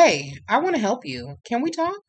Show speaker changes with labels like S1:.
S1: Hey, I want to help you. Can we talk?